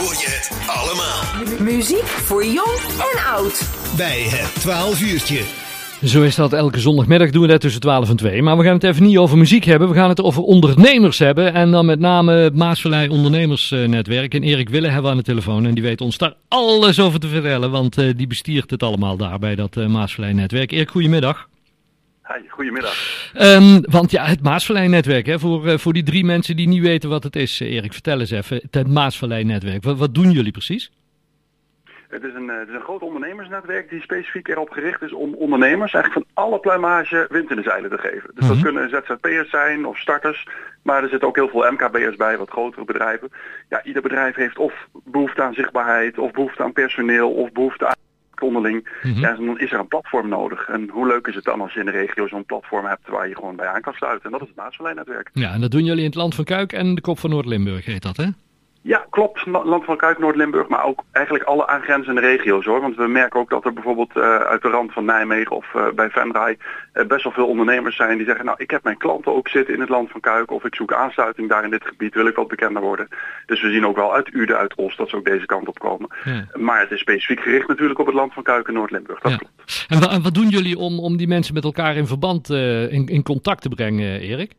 hoor je het allemaal. Muziek voor jong en oud. Bij het 12 uurtje. Zo is dat elke zondagmiddag doen we dat tussen 12 en 2. Maar we gaan het even niet over muziek hebben. We gaan het over ondernemers hebben. En dan met name het Maasvallei Ondernemersnetwerk. En Erik Wille hebben we aan de telefoon. En die weet ons daar alles over te vertellen. Want eh, die bestiert het allemaal daar bij dat uh, Maasvallei Netwerk. Erik, goedemiddag. Hi, goedemiddag. Um, want ja, het Maasvallei-netwerk, hè, voor, uh, voor die drie mensen die niet weten wat het is, Erik, vertel eens even. Het Maasvallei-netwerk, wat, wat, doen jullie precies? Het is, een, het is een groot ondernemersnetwerk die specifiek erop gericht is om ondernemers eigenlijk van alle pluimage wind in de zeilen te geven. Dus mm -hmm. dat kunnen ZZP'ers zijn of starters, maar er zitten ook heel veel MKB'ers bij, wat grotere bedrijven. Ja, ieder bedrijf heeft of behoefte aan zichtbaarheid, of behoefte aan personeel, of behoefte aan onderling. Mm -hmm. Ja, dan is er een platform nodig. En hoe leuk is het dan als je in de regio zo'n platform hebt waar je gewoon bij aan kan sluiten. En dat is het Maasvallei-netwerk. Ja, en dat doen jullie in het Land van Kuik en de Kop van Noord-Limburg heet dat, hè? Ja, klopt. Land van Kuik, Noord-Limburg, maar ook eigenlijk alle aangrenzende regio's hoor. Want we merken ook dat er bijvoorbeeld uh, uit de rand van Nijmegen of uh, bij Venray uh, best wel veel ondernemers zijn die zeggen, nou ik heb mijn klanten ook zitten in het Land van Kuik of ik zoek aansluiting daar in dit gebied, wil ik wat bekender worden. Dus we zien ook wel uit Uden, uit Os dat ze ook deze kant op komen. Ja. Maar het is specifiek gericht natuurlijk op het Land van Kuik en Noord-Limburg, dat ja. klopt. En, en, wat doen jullie om, om die mensen met elkaar in verband, in, in contact te brengen, Erik?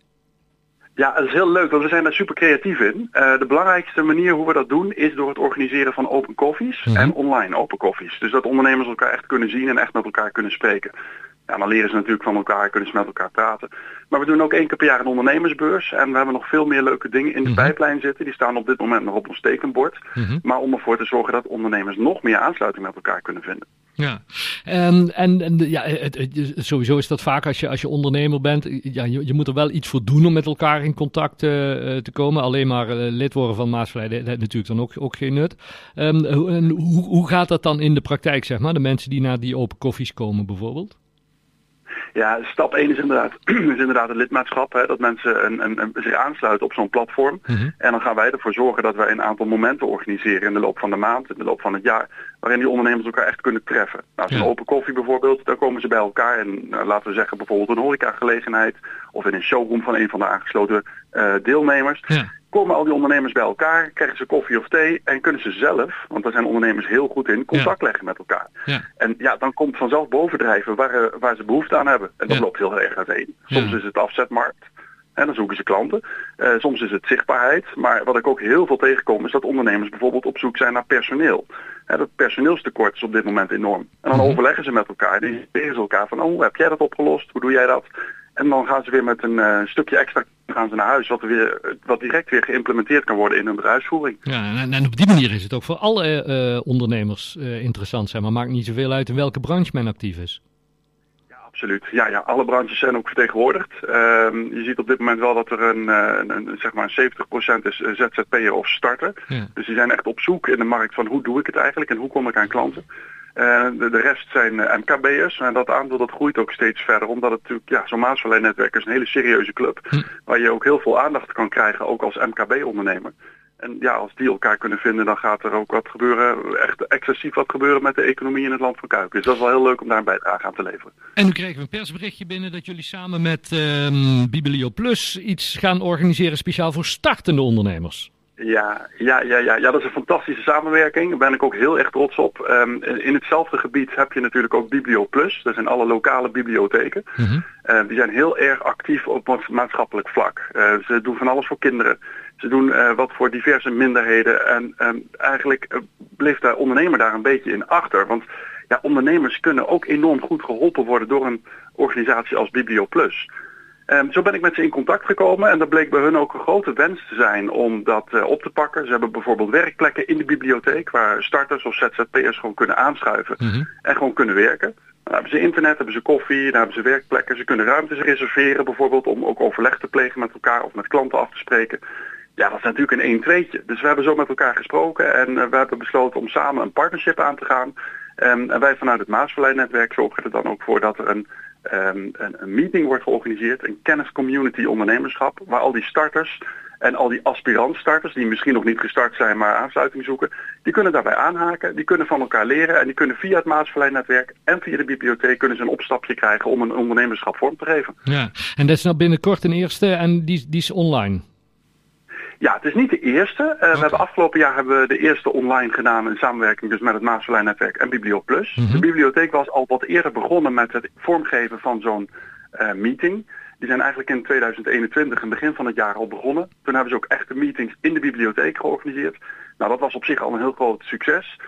Ja, dat is heel leuk, want we zijn daar super creatief in. Uh, de belangrijkste manier hoe we dat doen is door het organiseren van open koffies mm -hmm. en online open koffies. Dus dat ondernemers elkaar echt kunnen zien en echt met elkaar kunnen spreken. Ja, dan leren ze natuurlijk van elkaar, kunnen ze met elkaar praten. Maar we doen ook één keer per jaar een ondernemersbeurs. En we hebben nog veel meer leuke dingen in de mm -hmm. pijplijn zitten. Die staan op dit moment nog op ons tekenbord. Mm -hmm. Maar om ervoor te zorgen dat ondernemers nog meer aansluiting met elkaar kunnen vinden. Ja, um, en, en ja, sowieso is dat vaak als je, als je ondernemer bent, ja, je, je moet er wel iets voor doen om met elkaar in contact uh, te komen. Alleen maar uh, lid worden van Maasvlei, heeft natuurlijk dan ook, ook geen nut. Um, hoe, hoe gaat dat dan in de praktijk, zeg maar, de mensen die naar die open koffies komen bijvoorbeeld? Ja, stap 1 is inderdaad, is inderdaad het lidmaatschap. Hè, dat mensen een, een, een, zich aansluiten op zo'n platform. Mm -hmm. En dan gaan wij ervoor zorgen dat wij een aantal momenten organiseren in de loop van de maand, in de loop van het jaar. Waarin die ondernemers elkaar echt kunnen treffen. Nou, zo'n ja. open koffie bijvoorbeeld, daar komen ze bij elkaar. En nou, laten we zeggen bijvoorbeeld een horecagelegenheid. Of in een showroom van een van de aangesloten uh, deelnemers. Ja komen al die ondernemers bij elkaar, krijgen ze koffie of thee en kunnen ze zelf, want daar zijn ondernemers heel goed in, contact ja. leggen met elkaar. Ja. En ja, dan komt vanzelf bovendrijven waar, waar ze behoefte aan hebben. En dat ja. loopt heel erg uiteen. Soms is het afzetmarkt. En dan zoeken ze klanten. Uh, soms is het zichtbaarheid. Maar wat ik ook heel veel tegenkom is dat ondernemers bijvoorbeeld op zoek zijn naar personeel. Hè, dat personeelstekort is op dit moment enorm. En dan mm -hmm. overleggen ze met elkaar. Die zeggen ze elkaar van, oh, heb jij dat opgelost? Hoe doe jij dat? En dan gaan ze weer met een uh, stukje extra gaan ze naar huis, wat, weer, wat direct weer geïmplementeerd kan worden in hun bedrijfsvoering. Ja, en, en op die manier is het ook voor alle uh, ondernemers uh, interessant zijn, maar maakt niet zoveel uit in welke branche men actief is. Ja, absoluut. Ja, ja, alle branches zijn ook vertegenwoordigd. Uh, je ziet op dit moment wel dat er een, een, een zeg maar 70% is ZZP'er of starter. Ja. Dus die zijn echt op zoek in de markt van hoe doe ik het eigenlijk en hoe kom ik aan klanten. Uh, de, de, rest zijn uh, MKB'ers en dat aandeel dat groeit ook steeds verder. Omdat het natuurlijk, ja, zo'n Maasvallei-netwerk is een hele serieuze club. Hm. Waar je ook heel veel aandacht kan krijgen, ook als MKB-ondernemer. En ja, als die elkaar kunnen vinden, dan gaat er ook wat gebeuren, echt excessief wat gebeuren met de economie in het land van Kuik. Dus dat is wel heel leuk om daar een bijdrage aan te leveren. En nu kregen we een persberichtje binnen dat jullie samen met um, Biblio Plus iets gaan organiseren speciaal voor startende ondernemers. Ja, ja, ja, ja, ja, dat is een fantastische samenwerking. Daar ben ik ook heel erg trots op. Um, in hetzelfde gebied heb je natuurlijk ook Biblio Plus. Dat zijn alle lokale bibliotheken. Mm -hmm. uh, die zijn heel erg actief op maatschappelijk vlak. Uh, ze doen van alles voor kinderen. Ze doen uh, wat voor diverse minderheden. En um, eigenlijk bleef de ondernemer daar een beetje in achter. Want ja, ondernemers kunnen ook enorm goed geholpen worden door een organisatie als Biblio Plus. Um, zo ben ik met ze in contact gekomen en dat bleek bij hun ook een grote wens te zijn om dat uh, op te pakken. Ze hebben bijvoorbeeld werkplekken in de bibliotheek waar starters of ZZP'ers gewoon kunnen aanschuiven mm -hmm. en gewoon kunnen werken. Dan hebben ze internet, hebben ze koffie, dan hebben ze werkplekken. Ze kunnen ruimtes reserveren bijvoorbeeld om ook overleg te plegen met elkaar of met klanten af te spreken. Ja, dat is natuurlijk een 1 tweetje. Dus we hebben zo met elkaar gesproken en uh, we hebben besloten om samen een partnership aan te gaan. Um, en wij vanuit het Maasverleid-netwerk zorgen er dan ook voor dat er een Um, een, een, meeting wordt georganiseerd, een kenniscommunity ondernemerschap, waar al die starters en al die aspirant-starters, die misschien nog niet gestart zijn, maar aansluiting zoeken, die kunnen daarbij aanhaken, die kunnen van elkaar leren en die kunnen via het Maasverleid-netwerk en via de bibliotheek kunnen ze een opstapje krijgen om een ondernemerschap vorm te geven. Ja, en dat is nou binnenkort een eerste en die, die is online. Ja, het is niet de eerste. Uh, We hebben afgelopen jaar hebben we de eerste online gedaan in samenwerking dus met het Maasverlijn netwerk en Biblioplus. Mm De bibliotheek was al wat eerder begonnen met het vormgeven van zo'n uh, meeting. Die zijn eigenlijk in 2021, in het begin van het jaar al begonnen. Toen hebben ze ook echte meetings in de bibliotheek georganiseerd. Nou, dat was op zich al een heel groot succes.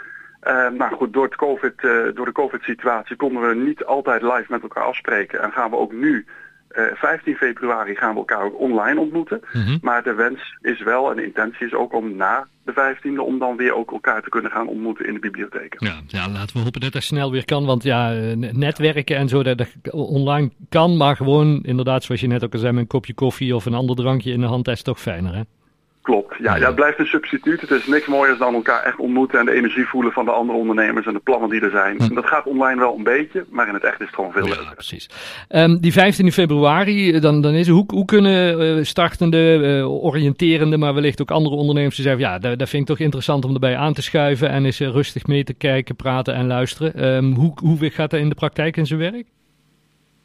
Uh, nou goed, door, het COVID, door de COVID-situatie konden we niet altijd live met elkaar afspreken. En gaan we ook nu 15 eh, februari gaan we elkaar ook online ontmoeten. Mhm. Maar de wens is wel en de intentie is ook om na de 15e om dan weer ook elkaar te kunnen gaan ontmoeten in de bibliotheken. Ja, ja laten we hopen dat dat snel weer kan. Want ja, eh, netwerken en zo, dat, dat online kan. Maar gewoon inderdaad, zoals je net ook al zei, met een kopje koffie of een ander drankje in de hand, dat is toch fijner hè? Klopt, ja, ja, het blijft een substituut. Het is niks mooiers dan elkaar echt ontmoeten en de energie voelen van de andere ondernemers en de plannen die er zijn. Hm. Dat gaat online wel een beetje, maar in het echt is het gewoon veel leuker. Ja, precies. Um, die 15 februari, eh, dan, dan is hoe, hoe kunnen uh, startende, uh, oriënterende, maar wellicht ook andere ondernemers die zeggen, ja, dat, dat vind ik toch interessant om erbij aan te schuiven en eens rustig mee te kijken, praten en luisteren. Um, hoe, hoe gaat dat in de praktijk in zijn werk?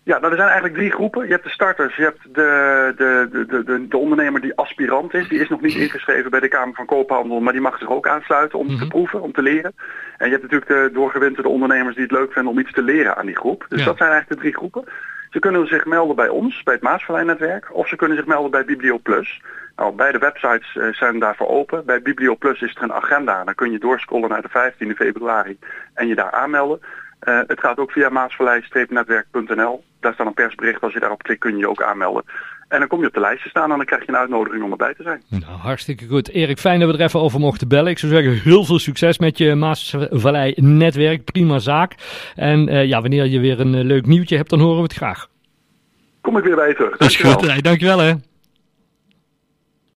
Ja, nou, er zijn eigenlijk drie groepen. Je hebt de starters, je hebt de, de, de, de, de ondernemer die aspirant is. Die is nog niet ingeschreven bij de Kamer van Koophandel, maar die mag zich ook aansluiten om te mhm. proeven, om te leren. En je hebt natuurlijk de doorgewinterde ondernemers die het leuk vinden om iets te leren aan die groep. Dus dat zijn eigenlijk de drie groepen. Ze kunnen zich melden bij ons, bij het Maasverlijnnetwerk, of ze kunnen zich melden bij BiblioPlus. Nou, beide websites uh, zijn daarvoor open. Bij BiblioPlus is er een agenda. Dan kun je doorscrollen naar de 15 februari en je daar aanmelden. Uh, het gaat ook via maasverlei-netwerk.nl. Daar staat een persbericht. Als je daarop klikt kun je je ook aanmelden. En dan kom je op de lijst te staan en dan krijg je een uitnodiging om erbij te zijn. Nou, hartstikke goed. Erik, fijn dat we er even over mochten bellen. Ik zou zeggen, heel veel succes met je Maasvallei netwerk. Prima zaak. En uh, ja, wanneer je weer een uh, leuk nieuwtje hebt, dan horen we het graag. Kom ik weer bij je terug. Dat is goed. Hey, dankjewel hè.